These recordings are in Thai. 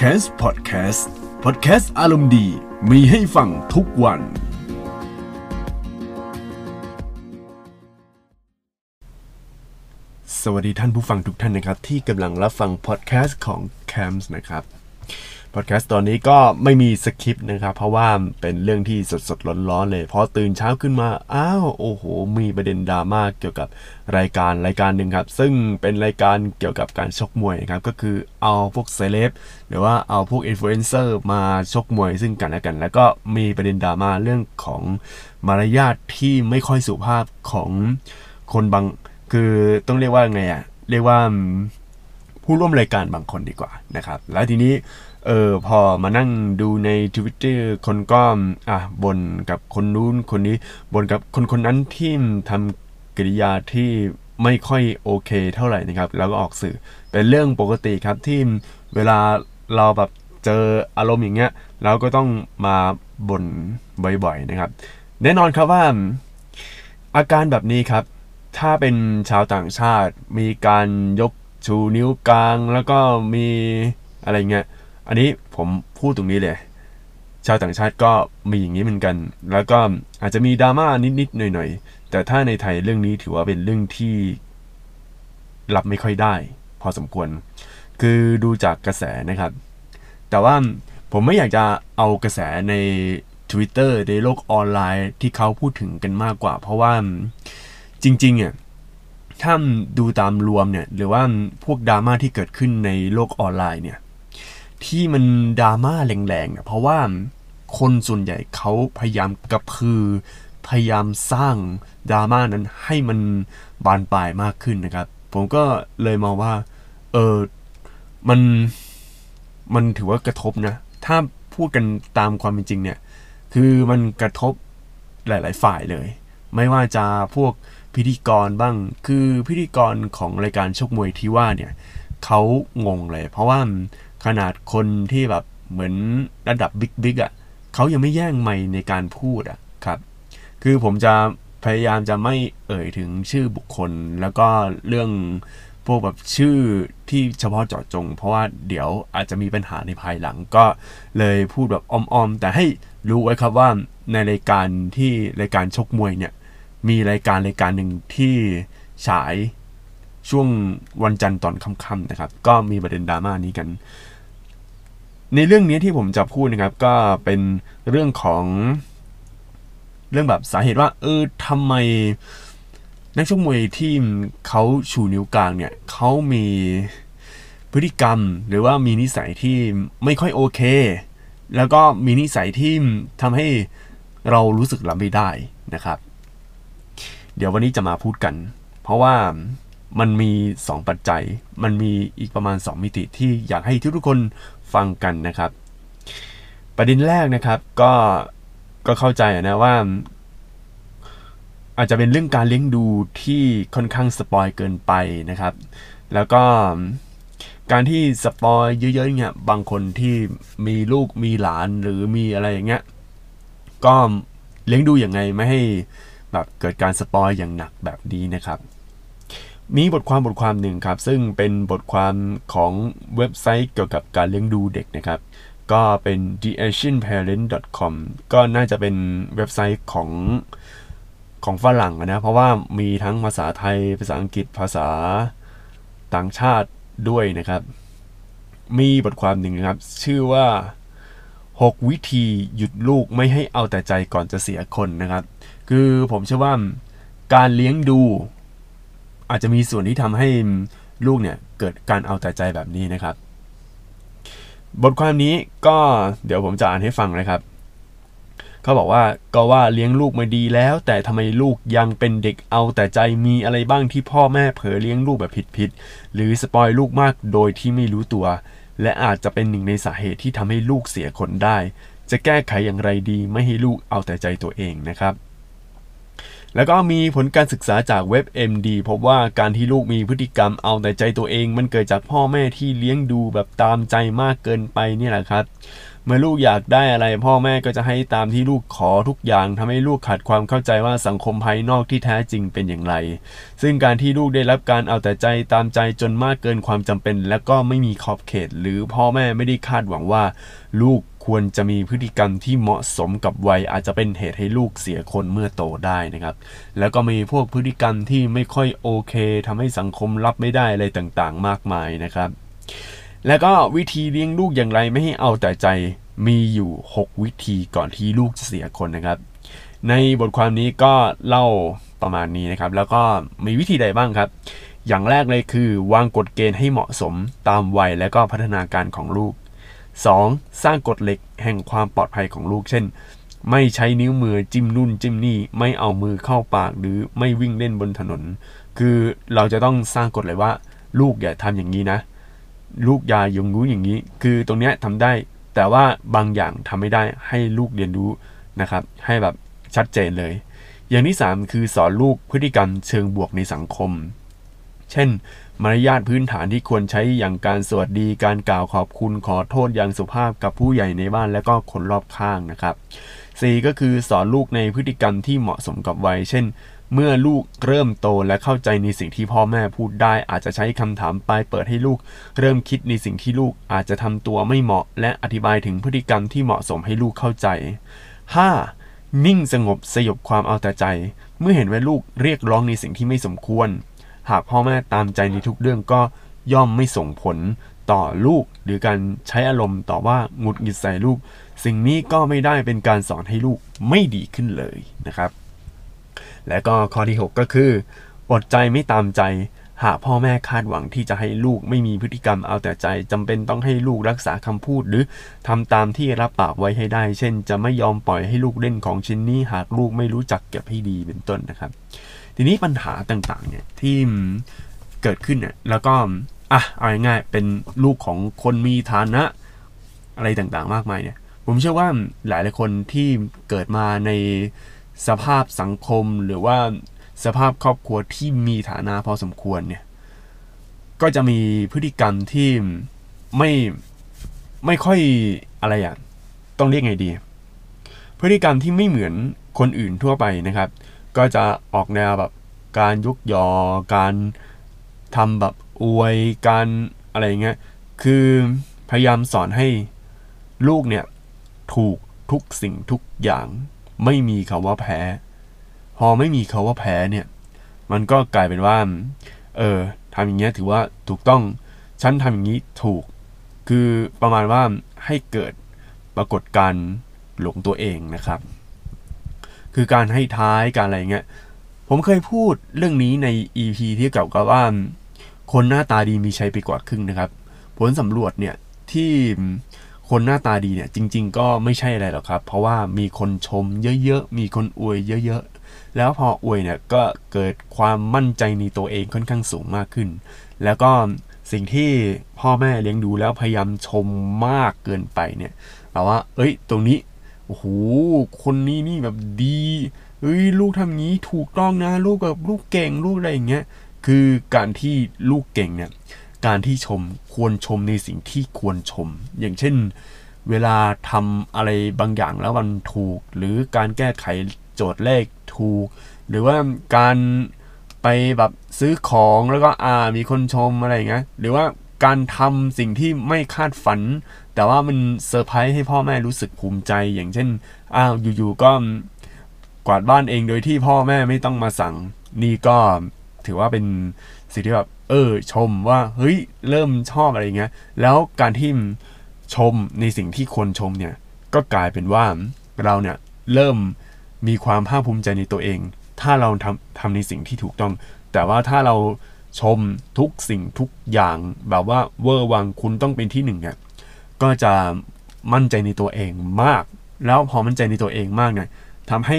c a s พอดแคสต์พอดแคสต์อารมณ์ดีมีให้ฟังทุกวัน สวัสดีท่านผู้ฟังทุกท่านนะครับ ที่กำลังรับฟังพอดแคสต์ของ c a m s นะครับ พอดแคสต์ตอนนี้ก็ไม่มีสคริปต์นะครับ เพราะว่าเป็นเรื่องที่สดๆร้อนๆเลย พอตื่นเช้าขึ้นมา อ้าว โอ้โห มีประเด็นดราม่าเกี่ยวกับรายการรายการหนึ่งครับ ซึ่งเป็นรายการเกี่ยวกับการชกมวยนะครับ ก็คือเอาพวกเซเลบหรือว่าเอาพวกอินฟลูเอนเซอร์มาชกมวยซึ่งกันและกัน แล้วก็มีประเด็นดราม่าเรื่องของมารยาทที่ไม่ค่อยสุภาพของคนบาง คือต้องเรียกว่าไงอะเรียกว่าผู้ร่วมรายการบางคนดีกว่านะครับ แล้วทีนี้ เออพอมานั่งดูใน Twitter คนก็อะบ่นกับคนนู้นคนนี้บนกับคนคนนั้นที่ทำกิริยาที่ไม่ค่อยโอเคเท่าไหร่นะครับ แล้วก็ออกสื่อเป็นเรื่องปกติครับที่เวลาเราแบบเจออารมณ์อย่างเงี้ยเราก็ต้องมาบ่นบ่อยๆนะครับ แน่นอนครับว่าอาการแบบนี้ครับ ถ้าเป็นชาวต่างชาติมีการยกชูนิ้วกลาง แล้วก็มีอะไรเงี้ย อันนี้ผมพูดตรงนี้เลย ชาวต่างชาติก็มีอย่างนี้เหมือนกัน แล้วก็อาจจะมีดราม่านิดๆหน่อยๆ แต่ถ้าในไทยเรื่องนี้ถือว่าเป็นเรื่องที่รับไม่ค่อยได้ พอสมควร คือดูจากกระแสนะครับ แต่ว่าผมไม่อยากจะเอากระแสใน Twitter ในโลกออนไลน์ที่เขาพูดถึงกันมากกว่า เพราะว่าจริงๆเนี่ยถ้าดูตามรวมเนี่ยหรือว่าพวกดราม่าที่เกิดขึ้นในโลกออนไลน์เนี่ย ที่มันดราม่าแรงๆเนี่ยเพราะว่าคนส่วนใหญ่เขาพยายามกระพือ พยายามสร้างดราม่านั้นให้มันบานปลายมากขึ้นนะครับ ผมก็เลยมองว่า เออมันมันถือว่ากระทบนะ ถ้าพูดกันตามความเป็นจริงเนี่ย คือมันกระทบหลาย ๆ ฝ่ายเลย ไม่ว่าจะพวกพิธีกรบ้าง คือพิธีกรของรายการชกมวยที่ว่าเนี่ยเขางงเลย เพราะว่า ขนาดคนที่แบบเหมือนระดับบิ๊กบิ๊กอะเขายังไม่แย่งไม่ในการพูดอะครับคือผมจะพยายามจะไม่เอ่ยถึงชื่อบุคคล แล้วก็เรื่องพวกแบบชื่อที่เฉพาะเจาะจง เพราะว่าเดี๋ยวอาจจะมีปัญหาในภายหลังก็เลยพูดแบบอ้อมๆ แต่ให้รู้ไว้ครับว่าในรายการที่รายการชกมวยเนี่ยมีรายการรายการหนึ่งที่ฉายช่วงวันจันทร์ตอนค่ำๆนะครับ ก็มีประเด็นดราม่านี้กัน ในเรื่องนี้ที่ผมจะพูดนะครับก็เป็นเรื่องของเรื่องแบบสาเหตุว่า เออทำไมนักชกมวยที่เขาชูนิ้วกลางเนี่ยเขามีพฤติกรรมหรือว่ามีนิสัยที่ไม่ค่อยโอเค แล้วก็มีนิสัยที่ทำให้เรารู้สึกรับไม่ได้นะครับ เดี๋ยววันนี้จะมาพูดกัน เพราะว่ามันมี 2 ปัจจัย มันมีอีกประมาณ 2 มิติที่อยากให้ทุกคน ฟังกันนะครับ ประเด็นแรกนะครับก็ก็เข้าใจนะว่า อาจจะเป็นเรื่องการเลี้ยงดูที่ค่อนข้าง spoil เกินไปนะครับ แล้วก็การที่ spoil เยอะๆเนี่ยบางคนที่มีลูกมีหลานหรือมีอะไรอย่างเงี้ยก็เลี้ยงดูอย่างไงไม่ให้แบบเกิดการ spoil อย่างหนักแบบนี้นะครับ มีบทความบทความหนึ่งครับ ซึ่งเป็นบทความของเว็บไซต์เกี่ยวกับการเลี้ยงดูเด็กนะครับ ก็เป็น theasianparent.com ก็น่าจะเป็นเว็บไซต์ของของฝรั่งนะ เพราะว่ามีทั้งภาษาไทย ภาษาอังกฤษ ภาษาต่างชาติด้วยนะครับ มีบทความหนึ่งครับ ชื่อว่า 6 วิธีหยุดลูกไม่ให้เอาแต่ใจก่อนจะเสียคนนะครับ คือผมเชื่อว่าการเลี้ยงดู อาจจะมีส่วนที่ทำให้ลูกเนี่ยเกิดการเอาแต่ใจแบบนี้นะครับ บทความนี้ก็เดี๋ยวผมจะอ่านให้ฟังนะครับเขาบอกว่าก็ว่าเลี้ยงลูกมาดีแล้ว แต่ทำไมลูกยังเป็นเด็กเอาแต่ใจมีอะไรบ้างที่พ่อแม่เผลอเลี้ยงลูกแบบผิดๆหรือสปอยลูกมากโดยที่ไม่รู้ตัว และอาจจะเป็นหนึ่งในสาเหตุที่ทำให้ลูกเสียคนได้ จะแก้ไขอย่างไรดีไม่ให้ลูกเอาแต่ใจตัวเองนะครับ แล้วก็มีผลการศึกษาจากเว็บ MD พบว่าการที่ลูกมีพฤติกรรมเอาแต่ใจตัวเอง มันเกิดจากพ่อแม่ที่เลี้ยงดูแบบตามใจมากเกินไปนี่แหละครับ เมื่อลูกอยากได้อะไร พ่อแม่ก็จะให้ตามที่ลูกขอทุกอย่างทำให้ลูกขาดความเข้าใจว่าสังคมภายนอกที่แท้จริงเป็นอย่างไร ซึ่งการที่ลูกได้รับการเอาแต่ใจตามใจจนมากเกินความจำเป็น และก็ไม่มีขอบเขต หรือพ่อแม่ไม่ได้คาดหวังว่าลูก ควรจะมีพฤติกรรมที่เหมาะสมกับวัย อาจจะเป็นเหตุให้ลูกเสียคนเมื่อโตได้นะครับ แล้วก็มีพวกพฤติกรรมที่ไม่ค่อยโอเคทำให้สังคมรับไม่ได้อะไรต่างๆ มากมายนะครับ แล้วก็วิธีเลี้ยงลูกอย่างไรไม่ให้เอาแต่ใจมีอยู่ 6 วิธีก่อนที่ลูกจะเสียคนนะครับ ในบทความนี้ก็เล่าประมาณนี้นะครับ แล้วก็มีวิธีใดบ้างครับ อย่างแรกเลยคือ วางกฎเกณฑ์ให้เหมาะสมตามวัยและก็พัฒนาการของลูก 2. สร้างกฎเหล็กแห่งความปลอดภัยของลูกเช่น ไม่ใช้นิ้วมือจิ้มนู่นจิ้มนี่ ไม่เอามือเข้าปากหรือไม่วิ่งเล่นบนถนน คือเราจะต้องสร้างกฎเลยว่า ลูกอย่าทำอย่างนี้นะ ลูกอย่าอย่างงู้อย่างนี้ คือตรงเนี้ยทำได้ แต่ว่าบางอย่างทำไม่ได้ให้ลูกเรียนรู้นะครับ ให้แบบชัดเจนเลย อย่างที่ 3 คือสอนลูกพฤติกรรมเชิงบวกในสังคม เช่น มารยาทพื้นฐานที่ควรใช้อย่างการสวัสดีการกล่าวขอบคุณขอโทษอย่างสุภาพกับผู้ใหญ่ในบ้านและก็คนรอบข้างนะครับ 4 ก็คือสอนลูกในพฤติกรรมที่เหมาะสมกับวัย เช่น เมื่อลูกเริ่มโตและเข้าใจในสิ่งที่พ่อแม่พูดได้ อาจจะใช้คำถามปลายเปิดให้ลูก เริ่มคิดในสิ่งที่ลูกอาจจะทำตัวไม่เหมาะ และอธิบายถึงพฤติกรรมที่เหมาะสมให้ลูกเข้าใจ 5. นิ่งสงบสยบความเอาแต่ใจ เมื่อเห็นว่าลูกเรียกร้องในสิ่งที่ไม่สมควร หากพ่อแม่ตามใจในทุกเรื่องก็ย่อมไม่ส่งผลต่อลูก หรือการใช้อารมณ์ต่อว่าหงุดหงิดใส่ลูก สิ่งนี้ก็ไม่ได้เป็นการสอนให้ลูกไม่ดีขึ้นเลยนะครับ และก็ข้อที่ 6 ก็คืออดใจไม่ตามใจ หากพ่อแม่คาดหวังที่จะให้ลูกไม่มีพฤติกรรมเอาแต่ใจจำเป็นต้องให้ลูกรักษาคำพูด หรือทำตามที่รับปากไว้ให้ได้ เช่น จะไม่ยอมปล่อยให้ลูกเล่นของชิ้นนี้ หากลูกไม่รู้จักเก็บให้ดีเป็นต้นนะครับ ทีนี้ปัญหาต่างๆเนี่ยที่เกิดขึ้นเนี่ยแล้วก็อะเอาง่ายๆเป็นลูกของคนมีฐานะอะไรต่างๆ มากมายเนี่ย ผมเชื่อว่าหลายหลายคนที่เกิดมาในสภาพสังคมหรือว่าสภาพครอบครัวที่มีฐานะพอสมควรเนี่ย ก็จะมีพฤติกรรมที่ไม่ไม่ค่อยอะไรอะต้องเรียกไงดี พฤติกรรมที่ไม่เหมือนคนอื่นทั่วไปนะครับ ก็จะออกแนวแบบการยุกยอ การทำแบบอวยการอะไรเงี้ย คือพยายามสอนให้ลูกเนี่ยถูกทุกสิ่งทุกอย่าง ไม่มีคาว่าแพ้ พอไม่มีคาว่าแพ้เนี่ย มันก็กลายเป็นว่า เออทำอย่างเงี้ยถือว่าถูกต้อง ฉันทำอย่างนี้ถูก คือประมาณว่าให้เกิดปรากฏการหลงตัวเองนะครับ คือการให้ท้ายการอะไรเงี้ยผมเคยพูดเรื่องนี้ใน EP ที่เก่ากับว่า คนหน้าตาดีมีชัยไปกว่าครึ่งนะครับ ผลสำรวจเนี่ยที่คนหน้าตาดีเนี่ยจริง ๆ ก็ไม่ใช่อะไรหรอกครับ เพราะว่ามีคนชมเยอะๆ มีคนอวยเยอะๆ แล้วพออวยเนี่ยก็เกิดความมั่นใจในตัวเองค่อนข้างสูงมากขึ้น แล้วก็สิ่งที่พ่อแม่เลี้ยงดูแล้วพยายามชมมากเกินไปเนี่ยแปลว่า เอ้ย ตรงนี้ โอ้โห คนนี้นี่แบบดีเอ้ยลูกทำงี้ถูกต้องนะ ลูกแบบลูกเก่งลูกอะไรอย่างเงี้ย คือการที่ลูกเก่งเนี่ย การที่ชมควรชมในสิ่งที่ควรชม อย่างเช่น เวลาทำอะไรบางอย่างแล้วมันถูก หรือการแก้ไขโจทย์เลขถูก หรือว่าการไปแบบซื้อของแล้วก็อ่ามีคนชมอะไรเงี้ย หรือว่า การทำสิ่งที่ไม่คาดฝัน แต่ว่ามันเซอร์ไพรส์ให้พ่อแม่รู้สึกภูมิใจ อย่างเช่นอ้าวอยู่ๆก็กวาดบ้านเองโดยที่พ่อแม่ไม่ต้องมาสั่ง นี่ก็ถือว่าเป็นสิ่งที่แบบเออชมว่าเฮ้ยเริ่มชอบอะไรเงี้ยแล้วการที่ชมในสิ่งที่ควรชมเนี่ยก็กลายเป็นว่าเราเนี่ยเริ่มมีความภาคภูมิใจในตัวเอง ถ้าเราทำทำในสิ่งที่ถูกต้อง แต่ว่าถ้าเรา ชมทุกสิ่งทุกอย่างแบบว่าเวอร์วังคุณต้องเป็นที่หนึ่งเนี่ยก็จะมั่นใจในตัวเองมาก แล้วพอมั่นใจในตัวเองมากเนี่ยทำให้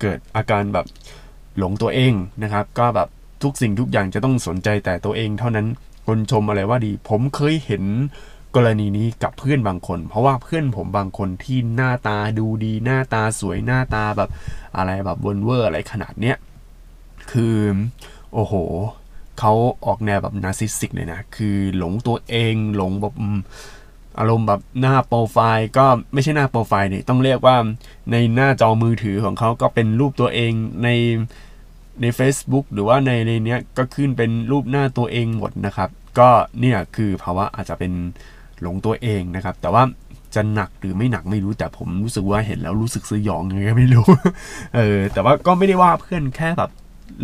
เกิดอาการแบบหลงตัวเองนะครับ ก็แบบทุกสิ่งทุกอย่างจะต้องสนใจแต่ตัวเองเท่านั้นคนชมอะไรว่าดี ผมเคยเห็นกรณีนี้กับเพื่อนบางคน เพราะว่าเพื่อนผมบางคนที่หน้าตาดูดีหน้าตาสวยหน้าตาแบบอะไรแบบเวอร์อะไรขนาดเนี้ยคือ โอ้โห เขาออกแนวแบบ narcissistic เลยนะ คือหลงตัวเองหลงแบบอารมณ์แบบหน้าโปรไฟล์ก็ไม่ใช่หน้าโปรไฟล์นี่ต้องเรียกว่าในหน้าจอมือถือของเขาก็เป็นรูปตัวเองในใน Facebook หรือว่าในในเนี้ยก็ขึ้นเป็นรูปหน้าตัวเองหมดนะครับ ก็เนี่ยคือภาวะอาจจะเป็นหลงตัวเองนะครับ แต่ว่าจะหนักหรือไม่หนักไม่รู้แต่ผมรู้สึกว่าเห็นแล้วรู้สึกสยองยังไงไม่รู้ เออแต่ว่าก็ไม่ได้ว่าเพื่อนแค่แบบ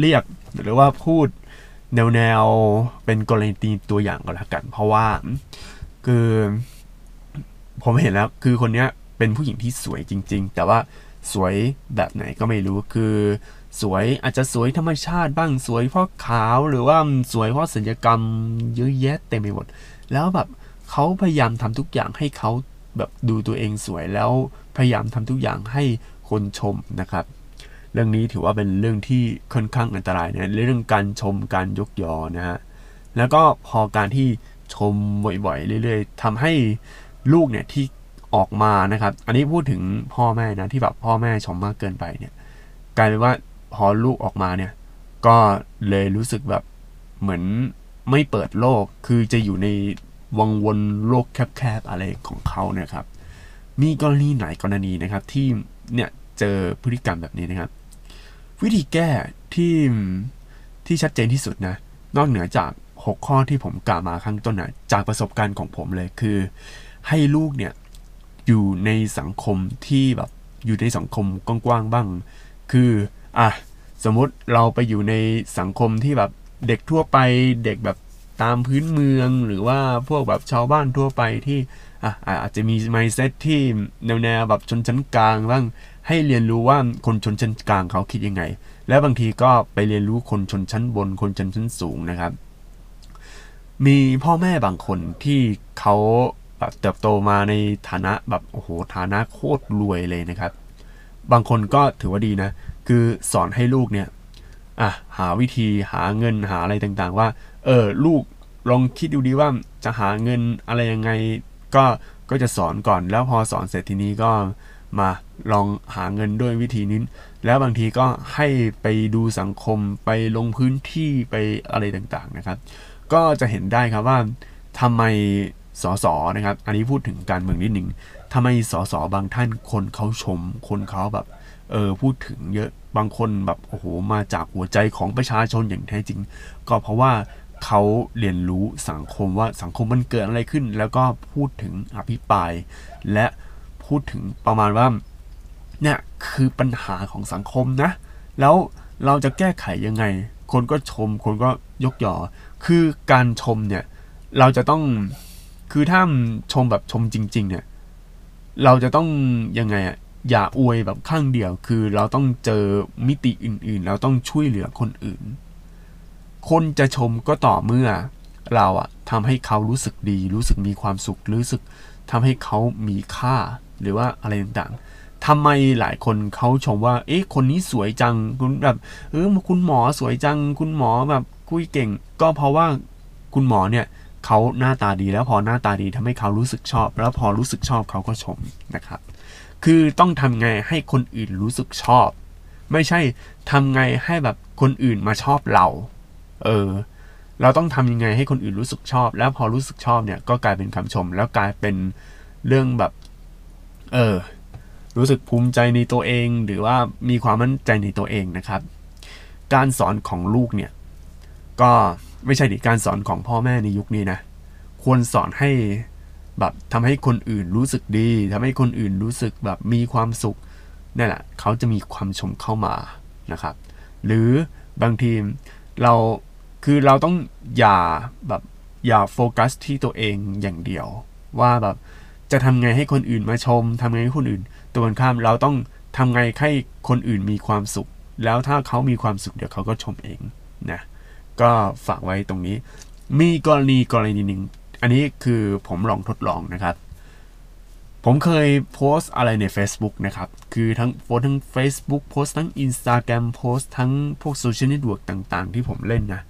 เรียกหรือว่าพูด แนวแนวเป็นกรณีตัวอย่างก็แล้วกัน เพราะว่าคือผมเห็นแล้วคือคนนี้เป็นผู้หญิงที่สวยจริง ๆ แต่ว่าสวยแบบไหนก็ไม่รู้คือ สวยอาจจะสวยธรรมชาติบ้างสวยเพราะขาวหรือว่าสวยเพราะศัลยกรรมเยอะแยะเต็มไปหมด แล้วแบบเขาพยายามทำทุกอย่างให้เขาแบบดูตัวเองสวยแล้วพยายามทำทุกอย่างให้คนชมนะครับ เรื่องนี้ถือว่าเป็นเรื่องที่ค่อนข้างอันตรายนะเรื่องการชมการยกยอนะฮะแล้วก็พอการที่ชมบ่อยๆเรื่อย ๆทำให้ลูกเนี่ยที่ออกมานะครับ อันนี้พูดถึงพ่อแม่นะที่แบบพ่อแม่ชมมากเกินไปเนี่ยกลายเป็นว่าพอลูกออกมาเนี่ย ก็เลยรู้สึกแบบเหมือนไม่เปิดโลกคือจะอยู่ในวังวนโลกแคบๆอะไรของเขาเนี่ยครับ มีกรณีไหนกรณีนะครับที่เนี่ยเจอพฤติกรรมแบบนี้นะครับ วิธีแก้ที่ที่ชัดเจนที่สุดนะ นอกเหนือจาก 6 ข้อที่ผมกล่าวมาข้างต้นนะจากประสบการณ์ของผมเลยคือ ให้ลูกเนี่ยอยู่ในสังคมที่แบบอยู่ในสังคมกว้างๆบ้าง คืออะสมมติเราไปอยู่ในสังคมที่แบบเด็กทั่วไปเด็กแบบตามพื้นเมืองหรือว่าพวกแบบชาวบ้านทั่วไปที่อะอาจจะมีไมเซ็ตที่แนวแนวแบบชนชั้นกลางบ้าง ให้เรียนรู้ว่าคนชนชั้นกลางเขาคิดยังไง แล้วบางทีก็ไปเรียนรู้คนชนชั้นบน คนชนชั้นสูงนะครับ มีพ่อแม่บางคนที่เขาแบบเติบโตมาในฐานะแบบโอ้โหฐานะโคตรรวยเลยนะครับ บางคนก็ถือว่าดีนะ คือสอนให้ลูกเนี่ยอะหาวิธีหาเงินหาอะไรต่างๆ ว่า เออลูกลองคิดดูดีว่าจะหาเงินอะไรยังไงก็ก็จะสอนก่อนแล้วพอสอนเสร็จทีนี้ก็ มาลองหาเงินด้วยวิธีนี้ แล้วบางทีก็ให้ไปดูสังคมไปลงพื้นที่ไปอะไรต่างๆนะครับ ก็จะเห็นได้ครับว่าทำไมสสนะครับ อันนี้พูดถึงการเมืองนิดหนึ่งทำไมสสบางท่านคนเขาชม คนเขาแบบเออพูดถึงเยอะบางคนแบบโอ้โหมาจากหัวใจของประชาชนอย่างแท้จริง ก็เพราะว่าเขาเรียนรู้สังคมว่าสังคมมันเกิดอะไรขึ้น แล้วก็พูดถึงอภิปราย และ พูดถึงประมาณว่าเนี่ยคือปัญหาของสังคมนะ แล้วเราจะแก้ไขยังไง คนก็ชม คนก็ยกย่อคือการชมเนี่ย เราจะต้อง คือถ้าชมแบบชมจริง ๆ เนี่ย เราจะต้องยังไงอะอย่าอวยแบบข้างเดียว คือเราต้องเจอมิติอื่นๆ เราต้องช่วยเหลือคนอื่น คนจะชมก็ต่อเมื่อ เราอะทำให้เขารู้สึกดี รู้สึกมีความสุข รู้สึกทำให้เขามีค่า หรือว่าอะไรต่างๆทำไมหลายคนเขาชมว่า เอ๊ะ คนนี้สวยจัง คุณแบบเออคุณหมอสวยจัง คุณหมอแบบคุยเก่ง ก็เพราะว่าคุณหมอเนี่ยเขาหน้าตาดีแล้วพอหน้าตาดีทำให้เขารู้สึกชอบ แล้วพอรู้สึกชอบเขาก็ชมนะครับ คือต้องทำไงให้คนอื่นรู้สึกชอบ ไม่ใช่ทำไงให้แบบคนอื่นมาชอบเรา เออ เราต้องทำยังไงให้คนอื่นรู้สึกชอบ แล้วพอรู้สึกชอบเนี่ยก็กลายเป็นคำชม แล้วกลายเป็นเรื่องแบบ เออ รู้สึกภูมิใจในตัวเอง หรือว่ามีความมั่นใจในตัวเองนะครับ การสอนของลูกเนี่ย ก็ไม่ใช่ดิการสอนของพ่อแม่ในยุคนี้นะ ควรสอนให้แบบทำให้คนอื่นรู้สึกดี ทำให้คนอื่นรู้สึกแบบมีความสุขนั่นแหละเขาจะมีความชมเข้ามานะครับ หรือบางทีเราคือเราต้องอย่าแบบอย่าโฟกัสที่ตัวเองอย่างเดียว ว่าแบบ จะทำไงให้คนอื่นมาชมทำไงให้คนอื่นตัวกันข้ามเราต้องทำไงให้คนอื่นมีความสุข แล้วถ้าเขามีความสุขเดี๋ยวเขาก็ชมเองนะก็ฝากไว้ตรงนี้ มีกรณีกรณีหนึ่งอันนี้คือผมลองทดลองนะครับ ผมเคยโพสต์อะไรใน Facebook นะครับ คือทั้งโพสทั้ง Facebook โพสทั้ง Instagram โพสทั้งพวก social network ต่างๆ ที่ผมเล่นนะ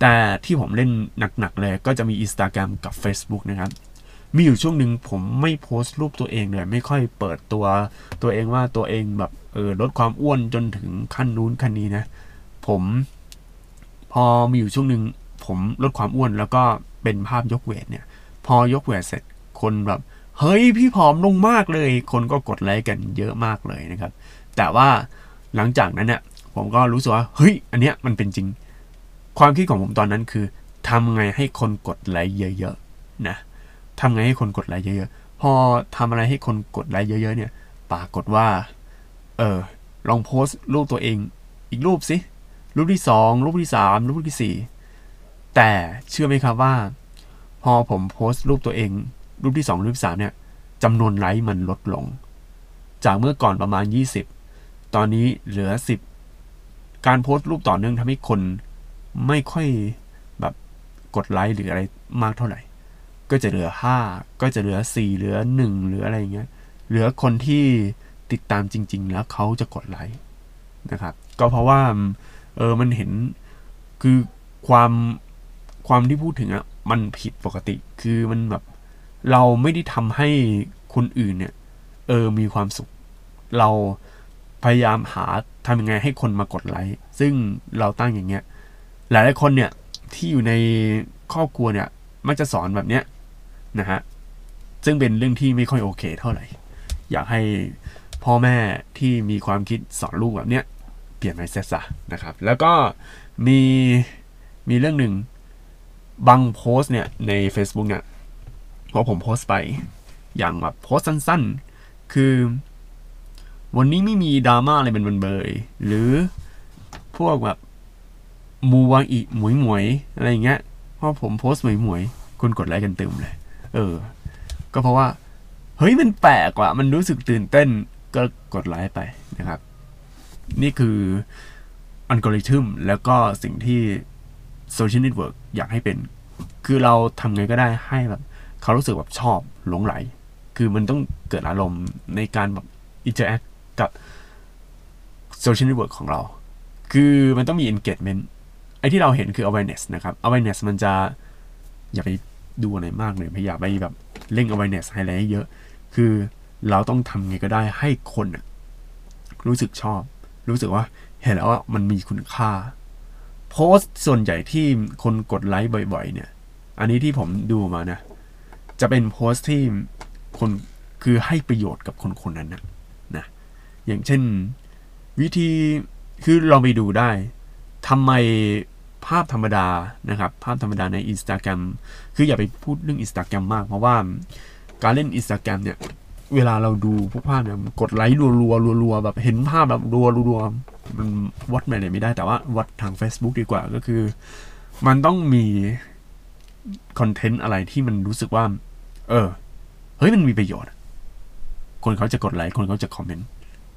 แต่ที่ผมเล่นหนักๆเลยก็จะมี Instagram กับ Facebook นะครับ มีอยู่ช่วงหนึ่งผมไม่โพสต์รูปตัวเองเลยไม่ค่อยเปิดตัวตัวเองว่าตัวเองแบบเออลดความอ้วนจนถึงขั้นนู้นขั้นนี้นะ ผมพอมีอยู่ช่วงหนึ่งผมลดความอ้วนแล้วก็เป็นภาพยกเวทเนี่ย พอยกเวทเสร็จคนแบบ เฮ้ยพี่ผอมลงมากเลย คนก็กดไลค์กันเยอะมากเลยนะครับ แต่ว่าหลังจากนั้นเนี่ยผมก็รู้สึกว่าเฮ้ย อันเนี้ยมันเป็นจริง ความคิดของผมตอนนั้นคือทำไงให้คนกดไลค์เยอะๆนะ ทำไงให้คนกดไลค์เยอะๆ พอทำอะไรให้คนกดไลค์เยอะๆ เนี่ย ปรากฏว่า เออ ลองโพสต์รูปตัวเอง อีกรูปสิ รูปที่สองรูปที่สามรูปที่สี่แต่เชื่อไหมครับว่า พอผมโพสต์รูปตัวเอง รูปที่สองรูปที่สามเนี่ยจำนวนไลค์มันลดลง จากเมื่อก่อนประมาณ 20 ตอนนี้เหลือ 10 การโพสต์รูปต่อเนื่องทำให้คนไม่ค่อยแบบกดไลค์หรืออะไรมากเท่าไหร่ ก็จะเหลือ 5 ก็จะเหลือ 4 เหลือ1หรืออะไรอย่างเงี้ย เหลือคนที่ติดตามจริง ๆ แล้วเขาจะกดไลค์นะครับ ก็เพราะว่าเออมันเห็นคือความความที่พูดถึงอะมันผิดปกติ คือมันแบบเราไม่ได้ทำให้คนอื่นเนี่ยเออมีความสุข เราพยายามหาทำยังไงให้คนมากดไลค์ซึ่งเราตั้งอย่างเงี้ย หลายหลายคนเนี่ยที่อยู่ในครอบครัวเนี่ยมักจะสอนแบบเนี้ย นะฮะซึ่งเป็นเรื่องที่ไม่ค่อยโอเคเท่าไหร่ อยากให้พ่อแม่ที่มีความคิดสอนลูกแบบเนี้ยเปลี่ยนไมเซ็ตซะนะครับ แล้วก็มีมีเรื่องหนึ่งบางโพสต์เนี่ยใน Facebook เนี่ยพอผมโพสต์ไปอย่างแบบโพสสั้นๆ คือ วันนี้ไม่มีดราม่าอะไรเป็นบันเบย หรือพวกแบบมูวางอีหมวยหมวยอะไรอย่างเงี้ยพอผมโพสต์หมวยหมวยคนกดไลค์กันเต็มเลย เออ ก็เพราะว่า เฮ้ยมันแปลกว่ะมันรู้สึกตื่นเต้นก็กดไลค์ไปนะครับ นี่คืออัลกอริทึมแล้วก็สิ่งที่ social network อยากให้เป็น คือเราทำไงก็ได้ให้แบบเขารู้สึกแบบชอบหลงใหล คือมันต้องเกิดอารมณ์ในการแบบ interact กับ social network ของเรา คือมันต้องมี engagement ไอ้ที่เราเห็นคือ awareness นะครับ awareness มันจะอย่าไป ดูอะไรมากเลยพยายามไปแบบเร่ง awareness ให้อะไรเยอะ คือเราต้องทำไงก็ได้ให้คนรู้สึกชอบ รู้สึกว่าเห็นแล้วว่ามันมีคุณค่า โพสต์ส่วนใหญ่ที่คนกดไลค์บ่อย ๆ เนี่ย อันนี้ที่ผมดูมานะ จะเป็นโพสต์ที่คนคือให้ประโยชน์กับคนคนนั้นนะนะ อย่างเช่นวิธีคือเราไปดูได้ทำไม ภาพธรรมดานะครับ ภาพธรรมดาใน Instagram คืออย่าไปพูดเรื่อง Instagram มาก เพราะว่าการเล่น Instagram เนี่ย เวลาเราดูพวกภาพเนี่ยกดไลค์รัวๆรัวๆแบบเห็นภาพแบบรัวๆรัวๆมันวัดอะไรไม่ได้แต่ว่าวัดทาง Facebook ดีกว่าก็คือ มันต้องมีคอนเทนต์อะไรที่มันรู้สึกว่า เออ เฮ้ยมันมีประโยชน์ คนเขาจะกดไลค์คนเขาจะคอมเมนต์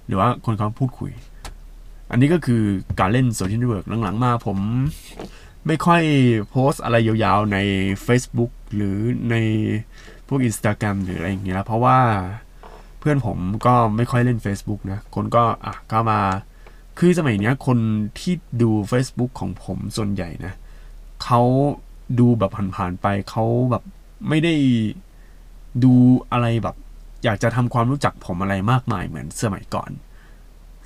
หรือว่าคนเขาพูดคุย อันนี้ก็คือการเล่น social network หลังๆมาผมไม่ค่อยโพสต์อะไรยาวๆใน Facebook หรือในพวก Instagram หรืออะไรอย่างเงี้ยแล้วเพราะว่าเพื่อนผมก็ไม่ค่อยเล่น Facebook นะ คนก็อะก็มา คือสมัยเนี้ยคนที่ดู Facebook ของผมส่วนใหญ่นะเขาดูแบบผ่านๆไปเขาแบบไม่ได้ดูอะไรแบบ อยากจะทำความรู้จักผมอะไรมากมายเหมือนสมัยก่อน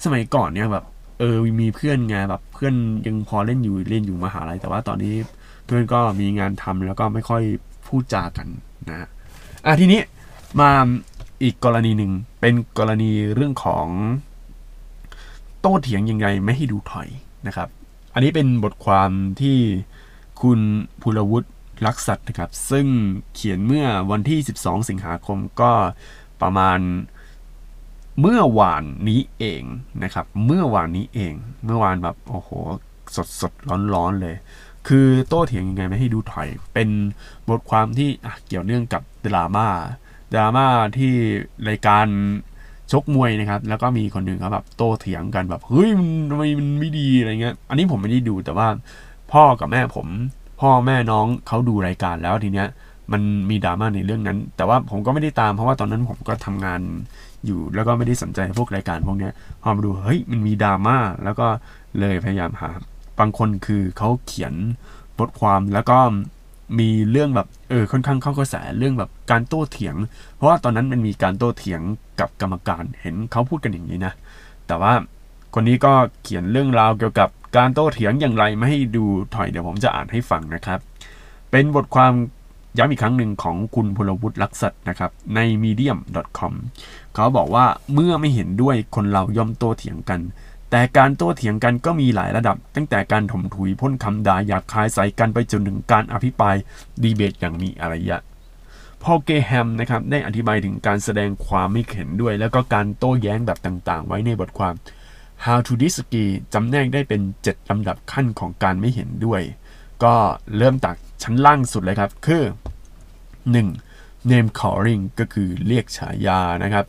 สมัยก่อนเนี่ยแบบ เออมีเพื่อนไงแบบเพื่อนยังพอเล่นอยู่เล่นอยู่มหาลัยแต่ว่าตอนนี้เพื่อนก็มีงานทำแล้วก็ไม่ค่อยพูดจากันนะอะทีนี้มาอีกกรณีหนึ่งเป็นกรณีเรื่องของ โต้เถียงยังไงไม่ให้ดูถอยนะครับ อันนี้เป็นบทความที่คุณภูรวุฒิลักษัตนะครับ ซึ่งเขียนเมื่อวันที่ 12 สิงหาคมก็ประมาณ เมื่อวานนี้เองนะครับ เมื่อวานนี้เอง เมื่อวานแบบโอ้โหสดสดร้อนร้อนเลย คือโต้เถียงยังไงไม่ให้ดูถอย เป็นบทความที่เกี่ยวเนื่องกับดราม่าดราม่าที่รายการชกมวยนะครับ แล้วก็มีคนหนึ่งเขาแบบโต้เถียงกันแบบเฮ้ยมันทำไมมันไม่ดีอะไรเงี้ย อันนี้ผมไม่ได้ดูแต่ว่า พ่อกับแม่ผม พ่อแม่น้องเขาดูรายการแล้วทีเนี้ยมันมีดราม่าในเรื่องนั้น แต่ว่าผมก็ไม่ได้ตามเพราะว่าตอนนั้นผมก็ทำงาน อยู่แล้วก็ไม่ได้สนใจพวกรายการพวกนี้พอมาดูเฮ้ยมันมีดราม่าแล้วก็เลยพยายามหาบางคนคือเขาเขียนบทความแล้วก็มีเรื่องแบบเออค่อนข้างเข้ากระแสเรื่องแบบการโต้เถียง เพราะว่าตอนนั้นมันมีการโต้เถียงกับกรรมการเห็นเขาพูดกันอย่างนี้นะแต่ว่าคนนี้ก็เขียนเรื่องราวเกี่ยวกับการโต้เถียงอย่างไรไม่ให้ดูถอยเดี๋ยวผมจะอ่านให้ฟังนะครับ เป็นบทความ ย้ำอีกครั้งหนึ่งของคุณพลวุฒิลักษัตนะครับใน medium.com เขาบอกว่าเมื่อไม่เห็นด้วยคนเราย่อมโต้เถียงกัน แต่การโต้เถียงกันก็มีหลายระดับ ตั้งแต่การถมถุยพ่นคำด่าหยาบคายใส่กันไปจนถึงการอภิปรายดีเบตอย่างมีอารยะพอเกแฮมนะครับได้อธิบายถึงการแสดงความไม่เห็นด้วย แล้วก็การโต้แย้งแบบต่างๆ ไว้ในบทความ How to Disagree จำแนกได้เป็น 7ลำดับขั้นของการไม่เห็นด้วย ก็เริ่มจากชั้นล่างสุดเลยครับ คือ 1. name calling ก็คือเรียกฉายานะครับ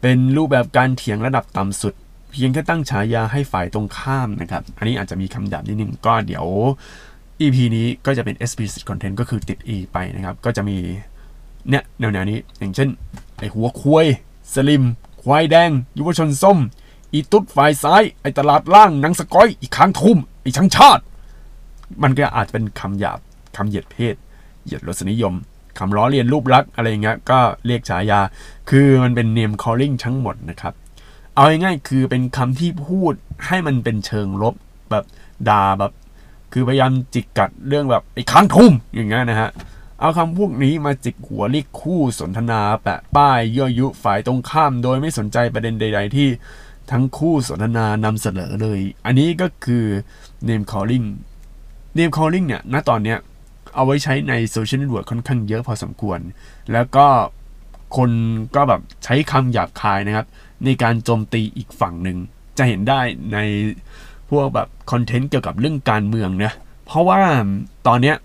เป็นรูปแบบการเถียงระดับต่ำสุด เพียงแค่ตั้งฉายาให้ฝ่ายตรงข้ามนะครับ อันนี้อาจจะมีคำหยาบนิดนึงก็เดี๋ยว EP นี้ก็จะเป็น explicit content ก็คือติด E ไปนะครับ ก็จะมีเนี่ยแนวๆนี้ อย่างเช่น ไอหัวควายสลิม ควายแดง ยุวชนส้ม อีตุ๊ดฝ่ายซ้าย ไอตลาดล่างนังสก้อย อีค้างทุ่ม ไอชังชาติ มันก็อาจจะเป็นคำหยาบคำเหยียดเพศ เหยียดรสนิยมคำล้อเลียนรูปลักษณ์อะไรเงี้ยก็เรียกฉายา คือมันเป็น name calling ทั้งหมดนะครับ เอาง่ายๆคือเป็นคำที่พูดให้มันเป็นเชิงลบแบบด่าแบบ คือพยายามจิกกัดเรื่องแบบไอ้ค้างทุ่มอย่างเงี้ยนะฮะเอาคำพวกนี้มาจิกหัวเรียกคู่สนทนา แปะป้ายยั่วยุฝ่ายตรงข้าม โดยไม่สนใจประเด็นใด ๆ ที่ทั้งคู่สนทนานำเสนอเลย อันนี้ก็คือ name calling name calling เนี่ยณตอนเนี้ยเอาไว้ใช้ในโซเชียลเน็ตเวิร์กค่อนข้างเยอะพอสมควร แล้วก็คนก็แบบใช้คำหยาบคายนะครับ ในการโจมตีอีกฝั่งหนึ่ง จะเห็นได้ในพวกแบบคอนเทนต์เกี่ยวกับเรื่องการเมืองนะเพราะว่าตอนเนี้ย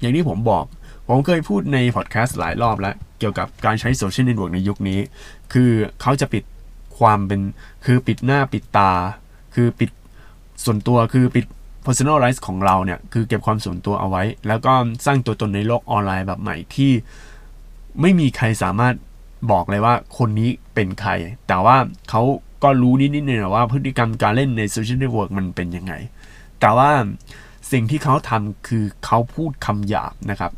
อย่างที่ผมบอกผมเคยพูดในพอดแคสต์หลายรอบแล้ว เกี่ยวกับการใช้โซเชียลเน็ตเวิร์กในยุคนี้ คือเขาจะปิดความเป็นคือปิดหน้าปิดตา คือปิดส่วนตัวคือปิด personalize ของเราเนี่ย คือเก็บความส่วนตัวเอาไว้ แล้วก็สร้างตัวตนในโลกออนไลน์แบบใหม่ที่ไม่มีใครสามารถบอกเลยว่าคนนี้เป็นใคร แต่ว่าเขาก็รู้นิดๆหน่อยๆว่าพฤติกรรมการเล่นในโซเชียลเน็ตเวิร์กมันเป็นยังไง แต่ว่าสิ่งที่เขาทำคือเขาพูดคำหยาบนะครับ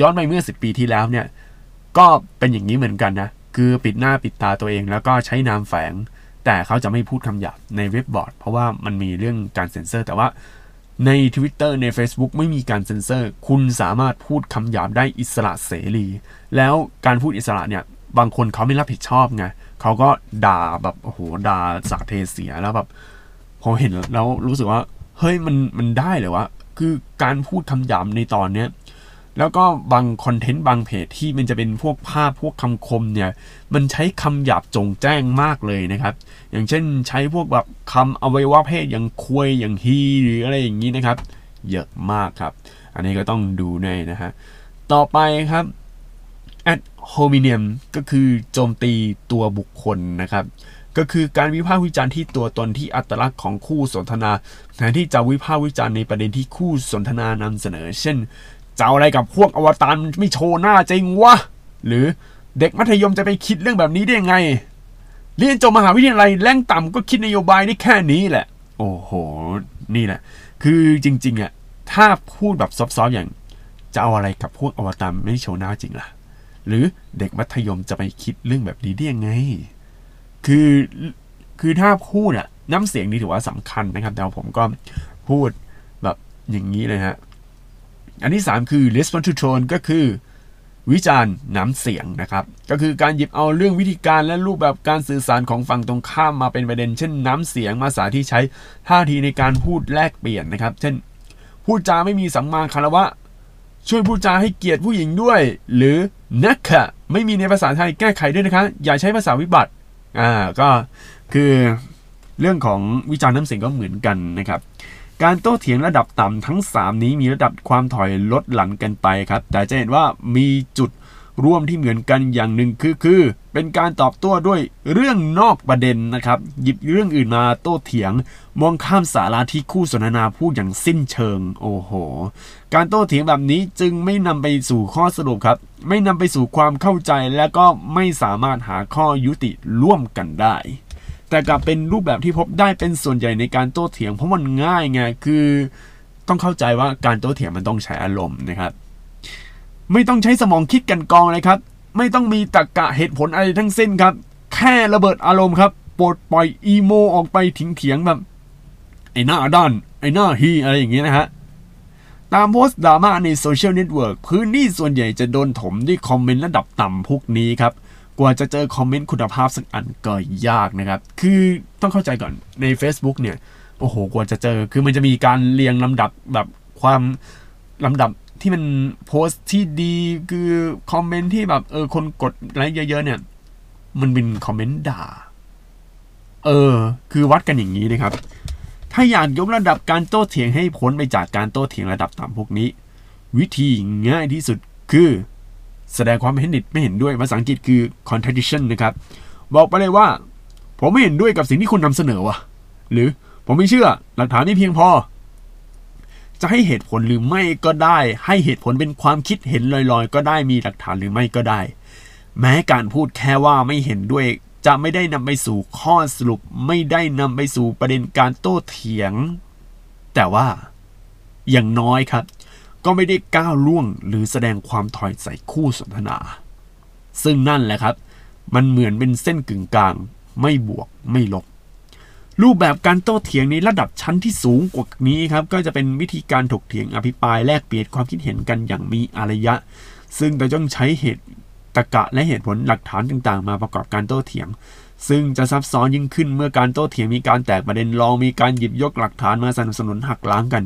ย้อนไปเมื่อ 10 ปีที่แล้วเนี่ย ก็เป็นอย่างนี้เหมือนกันนะ คือปิดหน้าปิดตาตัวเองแล้วก็ใช้นามแฝง แต่เขาจะไม่พูดคำหยาบในเว็บบอร์ด เพราะว่ามันมีเรื่องการเซ็นเซอร์ แต่ว่า ใน Twitter ใน Facebook ไม่มีการเซ็นเซอร์ คุณสามารถพูดคำหยาบได้อิสระเสรี แล้วการพูดอิสระเนี่ยบางคนเขาไม่รับผิดชอบไงเขาก็ด่าแบบโอ้โหด่าสาเทเสียแล้วแบบพอเห็นแล้วรู้สึกว่า เฮ้ยมันมันได้เลยวะคือการพูดคำหยาบในตอนเนี้ย แล้วก็บางคอนเทนต์บางเพจที่มันจะเป็นพวกภาพพวกคำคมเนี่ย มันใช้คำหยาบจงแจ้งมากเลยนะครับ อย่างเช่นใช้พวกแบบคำอวัยวะเพศอย่างควยอย่างฮีหรืออะไรอย่างนี้นะครับ เยอะมากครับ อันนี้ก็ต้องดูในนะฮะ ต่อไปครับ ad hominem ก็คือโจมตีตัวบุคคลนะครับก็คือการวิพากษ์วิจารณ์ที่ตัวตนที่อัตลักษณ์ของคู่สนทนาแทนที่จะวิพากษ์วิจารณ์ในประเด็นที่คู่สนทนานำเสนอ เช่น จะเอาอะไรกับพวกอวตารไม่โชว์หน้าจริงวะ หรือเด็กมัธยมจะไปคิดเรื่องแบบนี้ได้ยังไง เรียนจบมหาวิทยาลัยแรงต่ำก็คิดนโยบายได้แค่นี้แหละ โอ้โห นี่แหละ คือจริงๆอะถ้าพูดแบบซอฟๆอย่าง จะเอาอะไรกับพวกอวตารไม่โชว์หน้าจริงล่ะ หรือเด็กมัธยมจะไปคิดเรื่องแบบนี้ได้ยังไง คือคือถ้าพูดอะน้ำเสียงนี่ถือว่าสำคัญนะครับ แต่ผมก็พูดแบบอย่างนี้เลยฮะ อันที่ 3 คือ response to tone ก็คือ วิจารณ์น้ำเสียงนะครับ ก็คือการหยิบเอาเรื่องวิธีการและรูปแบบการสื่อสารของฝั่งตรงข้ามมาเป็นประเด็น เช่นน้ำเสียงภาษาที่ใช้ท่าทีในการพูดแลกเปลี่ยนนะครับ เช่น พูดจาไม่มีสัมมาคารวะ ช่วยพูดจาให้เกียรติผู้หญิงด้วย หรือนะคะไม่มีในภาษาไทยแก้ไขด้วยนะคะ อย่าใช้ภาษาวิบัติอ่าก็คือเรื่องของวิจารณ์น้ำเสียงก็เหมือนกันนะครับ การโต้เถียงระดับต่ำทั้ง 3 นี้มีระดับความถอยลดหลั่นกันไปครับ แต่จะเห็นว่ามีจุดร่วมที่เหมือนกันอย่างหนึ่งคือคือเป็นการตอบโต้ด้วยเรื่องนอกประเด็นนะครับ หยิบเรื่องอื่นมาโต้เถียง มองข้ามสาระที่คู่สนทนาพูดอย่างสิ้นเชิง โอ้โห การโต้เถียงแบบนี้จึงไม่นำไปสู่ข้อสรุปครับ ไม่นำไปสู่ความเข้าใจและก็ไม่สามารถหาข้อยุติร่วมกันได้ แต่กลับเป็นรูปแบบที่พบได้เป็นส่วนใหญ่ในการโต้เถียง เพราะมันง่ายไงคือต้องเข้าใจว่าการโต้เถียงมันต้องใช้อารมณ์นะครับ ไม่ต้องใช้สมองคิดกันกองเลยครับ ไม่ต้องมีตรรกะเหตุผลอะไรทั้งสิ้นครับ แค่ระเบิดอารมณ์ครับปลดปล่อย emo ออกไปทิ้งเถียงแบบไอ้หน้าด้านไอ้หน้าหีอะไรอย่างเงี้ยนะฮะตามโพสต์ดราม่าในโซเชียลเน็ตเวิร์กพื้นที่ส่วนใหญ่จะโดนถมด้วยคอมเมนต์ระดับต่ำพวกนี้ครับ กว่าจะเจอคอมเมนต์คุณภาพสักอันก็ยากนะครับ คือต้องเข้าใจก่อนใน Facebook เนี่ย โอ้โห กว่าจะเจอ คือมันจะมีการเรียงลำดับแบบความลำดับที่มันโพสต์ที่ดีคือคอมเมนต์ที่แบบเออคนกดไลค์เยอะ ๆ เนี่ย มันเป็นคอมเมนต์ด่า เออ คือวัดกันอย่างนี้นะครับ ถ้าอยากยกระดับการโต้เถียงให้พ้นไปจากการโต้เถียงระดับต่ำพวกนี้ วิธีง่ายที่สุดคือ แสดงความเห็นดิดไม่เห็นด้วยภาษาอังกฤษคือ contradiction นะครับ บอกไปเลยว่า ผมไม่เห็นด้วยกับสิ่งที่คุณนำเสนอวะหรือผมไม่เชื่อหลักฐานไม่เพียงพอ จะให้เหตุผลหรือไม่ก็ได้ ให้เหตุผลเป็นความคิดเห็นลอยๆ ก็ได้มีหลักฐานหรือไม่ก็ได้ แม้การพูดแค่ว่าไม่เห็นด้วย จะไม่ได้นำไปสู่ข้อสรุป ไม่ได้นำไปสู่ประเด็นการโต้เถียง แต่ว่าอย่างน้อยครับ ก็ไม่ได้ก้าวล่วงหรือแสดงความถอยใส่คู่สนทนา ซึ่งนั่นแหละครับ มันเหมือนเป็นเส้นกึ่งกลาง ไม่บวกไม่ลบ รูปแบบการโต้เถียงในระดับชั้นที่สูงกว่านี้ครับ ก็จะเป็นวิธีการถกเถียงอภิปรายแลกเปลี่ยนความคิดเห็นกันอย่างมีอารยะ ซึ่งจะต้องใช้เหตุตรรกะและเหตุผลหลักฐานต่างๆ มาประกอบการโต้เถียง ซึ่งจะซับซ้อนยิ่งขึ้นเมื่อการโต้เถียงมีการแตกประเด็นลองมีการหยิบยกหลักฐานมาสนับสนุนหักล้างกัน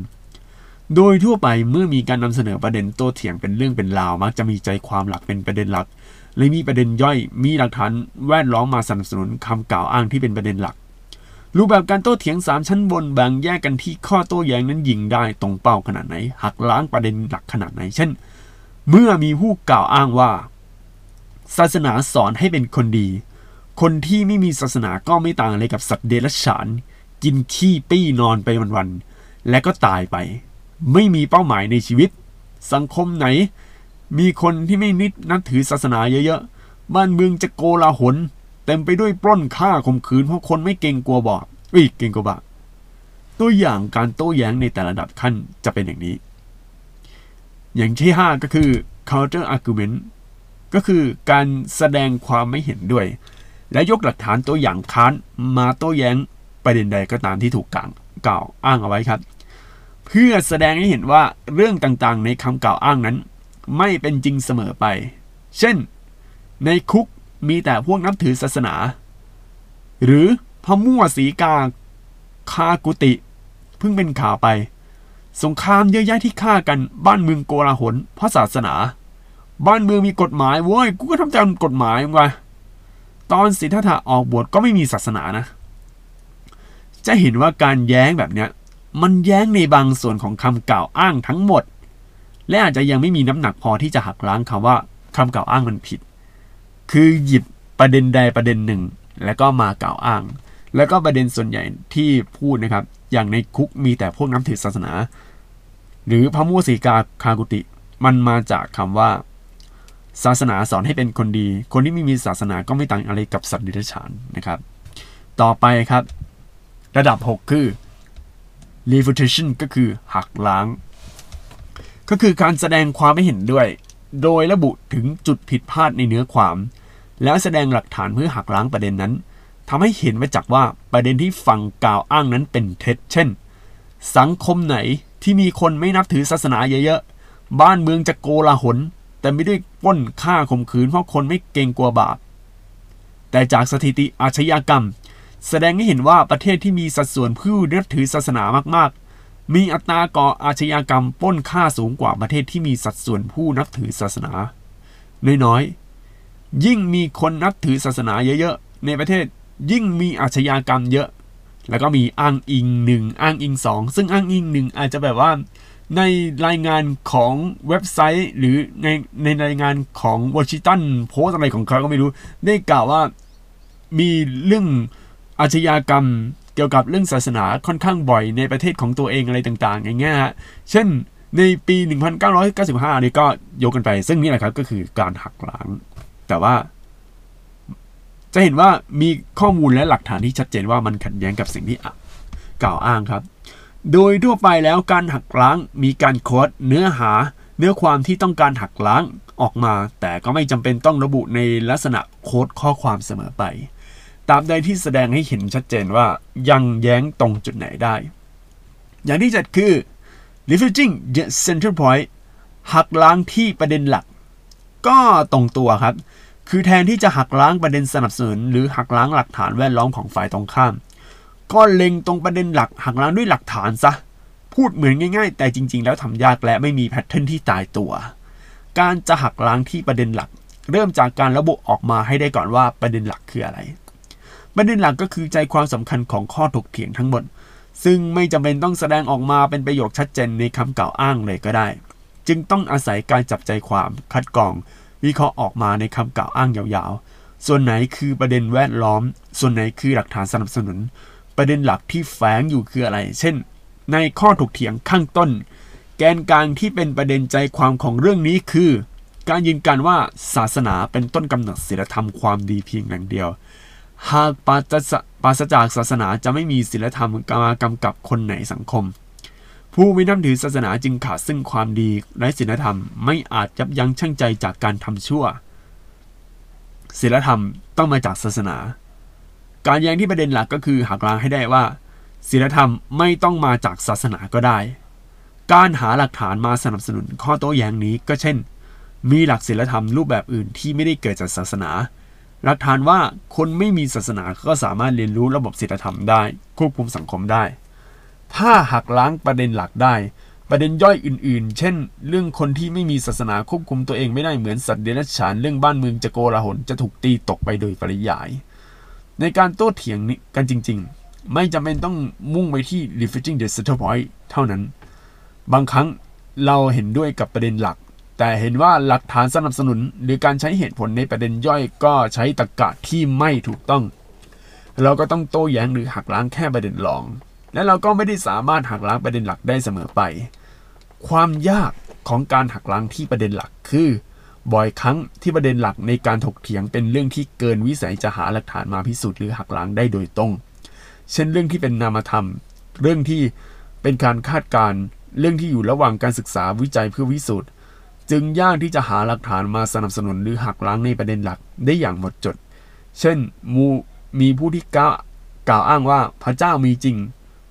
โดยทั่วไปเมื่อมีการนำเสนอประเด็นโต้เถียงเป็นเรื่องเป็นราวมักจะมีใจความหลักเป็นประเด็นหลัก และมีประเด็นย่อยมีหลักฐานแวดล้อมมาสนับสนุนคำกล่าวอ้างที่เป็นประเด็นหลัก รูปแบบการโต้เถียง 3 ชั้นบนแบ่งแยกกันที่ข้อโต้แย้งนั้นยิงได้ตรงเป้าขนาดไหน หักล้างประเด็นหลักขนาดไหน เช่น เมื่อมีผู้กล่าวอ้างว่า ศาสนาสอนให้เป็นคนดี คนที่ไม่มีศาสนาก็ไม่ต่างอะไรกับสัตว์เดรัจฉาน กินขี้ปี้นอนไปวันๆและก็ตายไป ไม่มีเป้าหมายในชีวิต สังคมไหน มีคนที่ไม่นิดนับถือศาสนาเยอะๆ บ้านเมืองจะโกลาหลเต็มไปด้วยปล้นฆ่าข่มขืนเพราะคนไม่เกรงกลัวบาปเอ้ยเกรงกลัวบาปตัวอย่างการโต้แย้งในแต่ละระดับขั้นจะเป็นอย่างนี้ อย่างที่ 5 ก็คือ counter argument ก็คือการแสดงความไม่เห็นด้วย และยกหลักฐานตัวอย่างค้านมาโต้แย้งประเด็นใดก็ตามที่ถูกกล่าวกล่าวอ้างเอาไว้ครับ เพื่อแสดงให้เห็นว่าเรื่องต่างๆ ในคำกล่าวอ้างนั้น ไม่เป็นจริงเสมอไป เช่น ในคุกมีแต่พวกนับถือศาสนา หรือพมั่วสีกาคากุติ เพิ่งเป็นข่าวไป สงครามเยอะแยะที่ฆ่ากันบ้านเมืองโกลาหลเพราะศาสนา บ้านเมืองมีกฎหมายเว้ยกูก็ทำตามกฎหมายไงตอนสิทธัตถะออกบวชก็ไม่มีศาสนานะ จะเห็นว่าการแย้งแบบเนี้ย มันแย้งในบางส่วนของคำกล่าวอ้างทั้งหมด และอาจจะยังไม่มีน้ำหนักพอที่จะหักล้างคำว่าคำกล่าวอ้างมันผิด คือหยิบประเด็นใดประเด็นหนึ่ง แล้วก็มากล่าวอ้าง แล้วก็ประเด็นส่วนใหญ่ที่พูดนะครับ อย่างในคุกมีแต่พวกนับถือศาสนา หรือพระมุสีกาคากุติ มันมาจากคำว่า ศาสนาสอนให้เป็นคนดี คนที่ไม่มีศาสนาก็ไม่ต่างอะไรกับสัตว์ดิรัจฉานนะครับ ต่อไปครับ ระดับ 6 คือ refutation ก็คือหักล้าง ก็คือการแสดงความไม่เห็นด้วย โดยระบุถึงจุดผิดพลาดในเนื้อความ แล้วแสดงหลักฐานเพื่อหักล้างประเด็นนั้นทำให้เห็นมาจากว่าประเด็นที่ฟังกล่าวอ้างนั้นเป็นเท็จ เช่น สังคมไหนที่มีคนไม่นับถือศาสนาเยอะๆ บ้านเมืองจะโกลาหลแต่ไม่ด้วยป้นฆ่าข่มขืนเพราะคนไม่เกรงกลัวบาปแต่จากสถิติอาชญากรรม แสดงให้เห็นว่าประเทศที่มีสัดส่วนผู้นับถือศาสนามากๆ มีอัตราก่ออาชญากรรมป้นฆ่าสูงกว่าประเทศที่มีสัดส่วนผู้นับถือศาสนา น้อยๆ ยิ่งมีคนนับถือศาสนาเยอะๆ ในประเทศยิ่งมีอาชญากรรมเยอะ แล้วก็มีอ้างอิงหนึ่งอ้างอิงสองซึ่งอ้างอิงหนึ่งอาจจะแบบว่าในรายงานของเว็บไซต์ หรือในในรายงานของวอชิงตันโพสอะไรของเขาก็ไม่รู้ ได้กล่าวว่ามีเรื่อง อาชญากรรมเกี่ยวกับเรื่องศาสนาค่อนข้างบ่อยในประเทศของตัวเองอะไรต่างๆ อย่างเงี้ยฮะ เช่นในปี 1995 นี่ก็ยกกันไป ซึ่งนี่แหละครับก็คือการหักล้าง แต่ว่า จะเห็นว่ามีข้อมูลและหลักฐานที่ชัดเจนว่ามันขัดแย้งกับสิ่งที่กล่าวอ้างครับ โดยทั่วไปแล้วการหักล้างมีการโค้ดเนื้อหาเนื้อความที่ต้องการหักล้างออกมา แต่ก็ไม่จำเป็นต้องระบุในลักษณะโค้ดข้อความเสมอไป ตามใดที่แสดงให้เห็นชัดเจนว่ายังแย้งตรงจุดไหนได้ อย่างที่จัดคือ refusing the central point หักล้างที่ประเด็นหลัก ก็ตรงตัวครับ คือแทนที่จะหักล้างประเด็นสนับสนุน หรือหักล้างหลักฐานแวดล้อมของฝ่ายตรงข้าม ก็เล็งตรงประเด็นหลัก หักล้างด้วยหลักฐานซะ พูดเหมือนง่าย ๆ แต่จริง ๆ แล้วทำยากและไม่มีแพทเทิร์นที่ตายตัว การจะหักล้างที่ประเด็นหลัก เริ่มจากการระบุออกมาให้ได้ก่อนว่าประเด็นหลักคืออะไร ประเด็นหลักก็คือใจความสำคัญของข้อถกเถียงทั้งหมด ซึ่งไม่จำเป็นต้องแสดงออกมาเป็นประโยคชัดเจนในคำกล่าวอ้างเลยก็ได้ จึงต้องอาศัยการจับใจความคัดกรอง วิเคราะห์ออกมาในคำกล่าวอ้างยาวๆ ส่วนไหนคือประเด็นแวดล้อม ส่วนไหนคือหลักฐานสนับสนุน ประเด็นหลักที่แฝงอยู่คืออะไร เช่น ในข้อถกเถียงข้างต้น แกนกลางที่เป็นประเด็นใจความของเรื่องนี้คือ การยืนการว่าศาสนาเป็นต้นกำเนิดศีลธรรมความดีเพียงอย่างเดียว หากปราศปราศจากศาสนาจะไม่มีศีลธรรมมากำกับคนในสังคม ผู้ไม่นับถือศาสนาจึงขาดซึ่งความดีและศีลธรรมไม่อาจยับยั้งชั่งใจจากการทำชั่วศีลธรรมต้องมาจากศาสนา การแย้งที่ประเด็นหลักก็คือหักล้างให้ได้ว่าศีลธรรมไม่ต้องมาจากศาสนาก็ได้ การหาหลักฐานมาสนับสนุนข้อโต้แย้งนี้ก็เช่น มีหลักศีลธรรมรูปแบบอื่นที่ไม่ได้เกิดจากศาสนา หลักฐานว่าคนไม่มีศาสนาก็สามารถเรียนรู้ระบบศีลธรรมได้ ควบคุมสังคมได้ ถ้าหักล้างประเด็นหลักได้ ประเด็นย่อยอื่น ๆ เช่น เรื่องคนที่ไม่มีศาสนาควบคุมตัวเองไม่ได้เหมือนสัตว์เดรัจฉานเรื่องบ้านเมืองจะโกลาหลจะถูกตีตกไปโดยปริยาย ในการโต้เถียงนี้กันจริง ๆ ไม่จำเป็นต้องมุ่งไปที่ reflecting the center point เท่านั้น บางครั้งเราเห็นด้วยกับประเด็นหลัก แต่เห็นว่าหลักฐานสนับสนุน หรือการใช้เหตุผลในประเด็นย่อยก็ใช้ตรรกะที่ไม่ถูกต้อง เราก็ต้องโต้แย้งหรือหักล้างแค่ประเด็นรอง และเราก็ไม่ได้สามารถหักล้างประเด็นหลักได้เสมอไป ความยากของการหักล้างที่ประเด็นหลักคือ บ่อยครั้งที่ประเด็นหลักในการถกเถียงเป็นเรื่องที่เกินวิสัยจะหาหลักฐานมาพิสูจน์หรือหักล้างได้โดยตรง เช่นเรื่องที่เป็นนามธรรม เรื่องที่เป็นการคาดการเรื่องที่อยู่ระหว่างการศึกษาวิจัยเพื่อวิสูจน์ จึงยากที่จะหาหลักฐานมาสนับสนุนหรือหักล้างในประเด็นหลักได้อย่างหมดจด เช่นมูมีผู้ที่กล่าวกล่าวอ้างว่าพระเจ้ามีจริง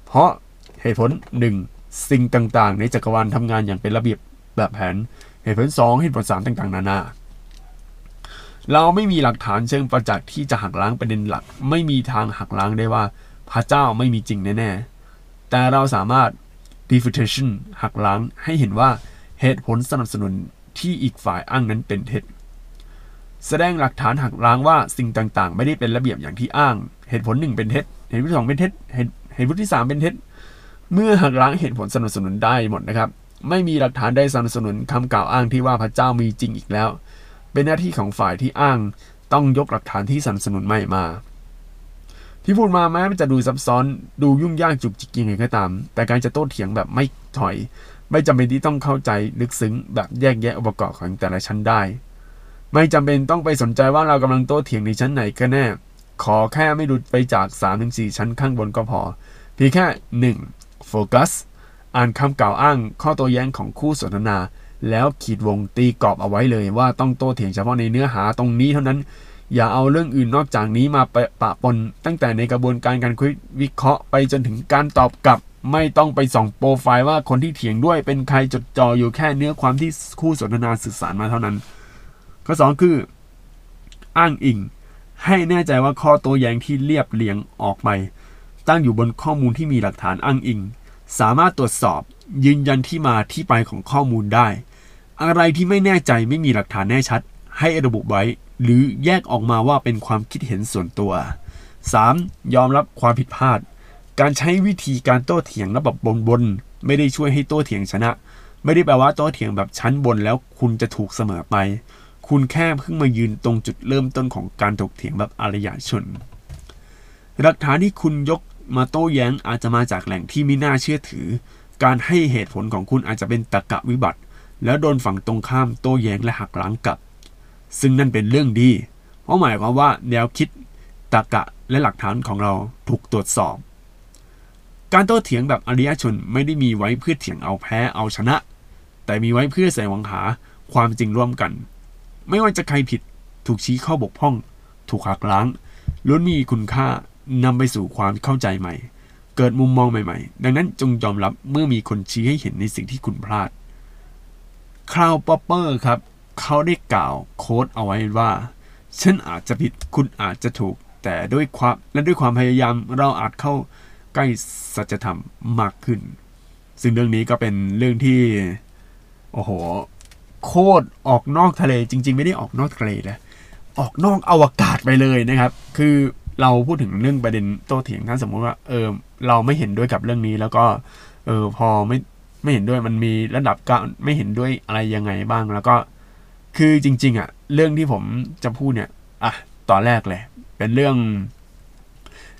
เพราะเหตุผลหนึ่งสิ่งต่างๆ ในจักรวาลทำงานอย่างเป็นระเบียบแบบแผน เหตุผลสองเหตุผลสามต่างๆ นานา เราไม่มีหลักฐานเชิงประจักษ์ที่จะหักล้างประเด็นหลัก ไม่มีทางหักล้างได้ว่า พระเจ้าไม่มีจริงแน่ๆ แต่เราสามารถ refutation หักล้างให้เห็นว่า เหตุผลสนับสนุนที่อีกฝ่ายอ้างนั้นเป็นเท็จ แสดงหลักฐานหักล้างว่าสิ่งต่างๆ ไม่ได้เป็นระเบียบอย่างที่อ้าง เหตุผลหนึ่งเป็นเท็จ เหตุผลที่สองเป็นเท็จ เหตุเหตุผลที่สามเป็นเท็จ เมื่อหักล้างเหตุผลสนับสนุนได้หมดนะครับ ไม่มีหลักฐานใดสนับสนุนคำกล่าวอ้างที่ว่าพระเจ้ามีจริงอีกแล้ว เป็นหน้าที่ของฝ่ายที่อ้าง ต้องยกหลักฐานที่สนับสนุนใหม่มาที่พูดมาแม้มันจะดูซับซ้อนดูยุ่งยากจุกจิกยังไงก็ตาม แต่การจะโต้เถียงแบบไม่ถอย ไม่จำเป็นที่ต้องเข้าใจลึกซึ้งแบบแยกแยะองค์ประกอบของแต่ละชั้นได้ ไม่จำเป็นต้องไปสนใจว่าเรากำลังโต้เถียงในชั้นไหนก็แน่ ขอแค่ไม่หลุดไปจาก 3-4 ชั้นข้างบนก็พอ เพียงแค่ 1. โฟกัสอ่านคำกล่าวอ้างข้อโต้แย้งของคู่สนทนา แล้วขีดวงตีกรอบเอาไว้เลยว่าต้องโต้เถียงเฉพาะในเนื้อหาตรงนี้เท่านั้น อย่าเอาเรื่องอื่นนอกจากนี้มาปะปะปน ตั้งแต่ในกระบวนการการคุยวิเคราะห์ไปจนถึงการตอบกลับ ไม่ต้องไปส่องโปรไฟล์ว่าคนที่เถียงด้วยเป็นใครจดจ่ออยู่แค่เนื้อความที่คู่สนทนาสื่อสารมาเท่านั้น ข้อ 2 คือ อ้างอิง ให้แน่ใจว่าข้อโต้แย้งที่เรียบเรียงออกไป ตั้งอยู่บนข้อมูลที่มีหลักฐานอ้างอิง สามารถตรวจสอบยืนยันที่มาที่ไปของข้อมูลได้ อะไรที่ไม่แน่ใจไม่มีหลักฐานแน่ชัด ให้ระบุไว้ หรือแยกออกมาว่าเป็นความคิดเห็นส่วนตัว 3. ยอมรับความผิดพลาด การใช้วิธีการโต้เถียงระบบบนบนไม่ได้ช่วยให้โต้เถียงชนะ ไม่ได้แปลว่าโต้เถียงแบบชั้นบนแล้วคุณจะถูกเสมอไป คุณแค่เพิ่งมายืนตรงจุดเริ่มต้นของการถกเถียงแบบอารยชน หลักฐานที่คุณยกมาโต้แย้งอาจจะมาจากแหล่งที่ไม่น่าเชื่อถือ การให้เหตุผลของคุณอาจจะเป็นตรกะวิบัติ แล้วโดนฝั่งตรงข้ามโต้แย้งและหักล้างกลับ ซึ่งนั่นเป็นเรื่องดี เพราะหมายความว่าแนวคิดตรกะและหลักฐานของเราถูกตรวจสอบ การโต้เถียงแบบอริยชนไม่ได้มีไว้เพื่อเถียงเอาแพ้เอาชนะ แต่มีไว้เพื่อแสวงหาความจริงร่วมกัน ไม่ว่าจะใครผิดถูกชี้ข้อบกพร่อง ถูกหักล้างล้วนมีคุณค่านำไปสู่ความเข้าใจใหม่ เกิดมุมมองใหม่ๆ ดังนั้นจงยอมรับเมื่อมีคนชี้ให้เห็นในสิ่งที่คุณพลาดคาร์ล ป๊อปเปอร์ครับ เขาได้กล่าว quote เอาไว้ว่า ฉันอาจจะผิดคุณอาจจะถูก แต่ด้วยความและด้วยความพยายามเราอาจเข้า ใกล้สัจธรรมมากขึ้น ซึ่งเรื่องนี้ก็เป็นเรื่องที่ โอ้โห โคตรออกนอกทะเลจริง ๆ ไม่ได้ออกนอกทะเลนะออกนอกอวกาศไปเลยนะครับ คือเราพูดถึงเรื่องประเด็นโต้เถียงถ้าสมมุติว่าเออเราไม่เห็นด้วยกับเรื่องนี้ แล้วก็เออพอไม่ไม่เห็นด้วยมันมีระดับการไม่เห็นด้วยอะไรยังไงบ้าง แล้วก็คือจริง ๆอะเรื่องที่ผมจะพูดเนี่ยอะตอนแรกเลย เป็นเรื่อง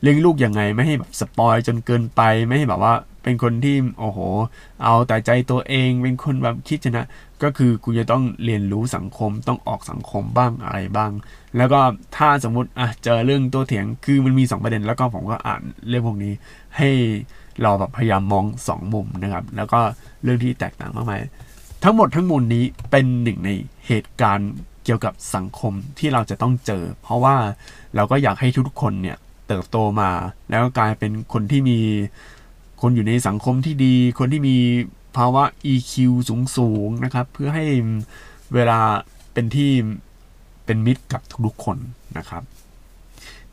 เลี้ยงลูกยังไงไม่ให้แบบสปอยจนเกินไปไม่ให้แบบว่าเป็นคนที่โอ้โห เอาแต่ใจตัวเองเป็นคนแบบคิดชนะ ก็คือคุณจะต้องเรียนรู้สังคมต้องออกสังคมบ้างอะไรบ้าง แล้วก็ถ้าสมมุติอะเจอเรื่องตัวเถียงคือมันมีสองประเด็นแล้วก็ผมก็อ่านเรื่องพวกนี้ ให้เราแบบพยายามมองสองมุมนะครับ แล้วก็เรื่องที่แตกต่างมากมายทั้งหมดทั้งมวลนี้เป็นหนึ่งในเหตุการณ์เกี่ยวกับสังคมที่เราจะต้องเจอ เพราะว่าเราก็อยากให้ทุกคนเนี่ย เติบโตมา แล้วกลายเป็นคนที่มีคนอยู่ในสังคมที่ดี คนที่มีภาวะ EQ สูงสูงนะครับ เพื่อให้เวลาเป็นที่เป็นมิตรกับทุกๆคนนะครับ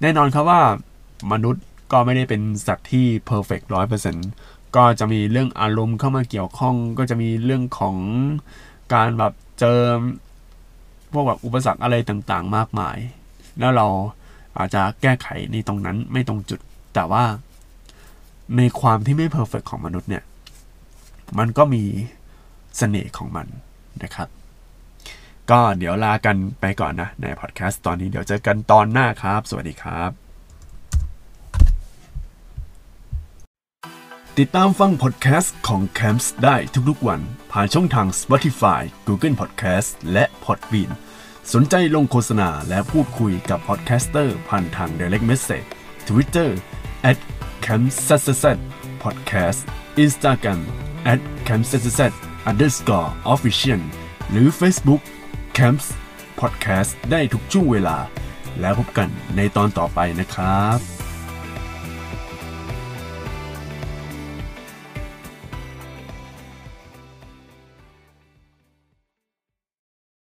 แน่นอนครับว่ามนุษย์ก็ไม่ได้เป็นสัตว์ที่เพอร์เฟกต์ร้อยเปอร์เซ็นต์ก็จะมีเรื่องอารมณ์เข้ามาเกี่ยวข้อง ก็จะมีเรื่องของการแบบเจอพวกแบบอุปสรรคอะไรต่างๆ มากมาย แล้วเรา อาจจะแก้ไขในตรงนั้นไม่ตรงจุด แต่ว่าในความที่ไม่ perfect ของมนุษย์เนี่ย มันก็มีเสน่ห์ของมันนะครับ ก็เดี๋ยวลากันไปก่อนนะ ในพอดแคสต์ตอนนี้เดี๋ยวเจอกันตอนหน้าครับ สวัสดีครับ ติดตามฟังพอดแคสต์ของ Camps ได้ทุกๆวัน ผ่านช่องทาง Spotify, Google Podcast และ Podbean สนใจลงโฆษณาและพูดคุยกับ podcaster ผ่านทาง Direct Message Twitter at c a m s s s podcast Instagram at c a m s s s underscore official หรือ Facebook Camps Podcast ได้ทุกช่วงเวลา แล้วพบกันในตอนต่อไปนะครับ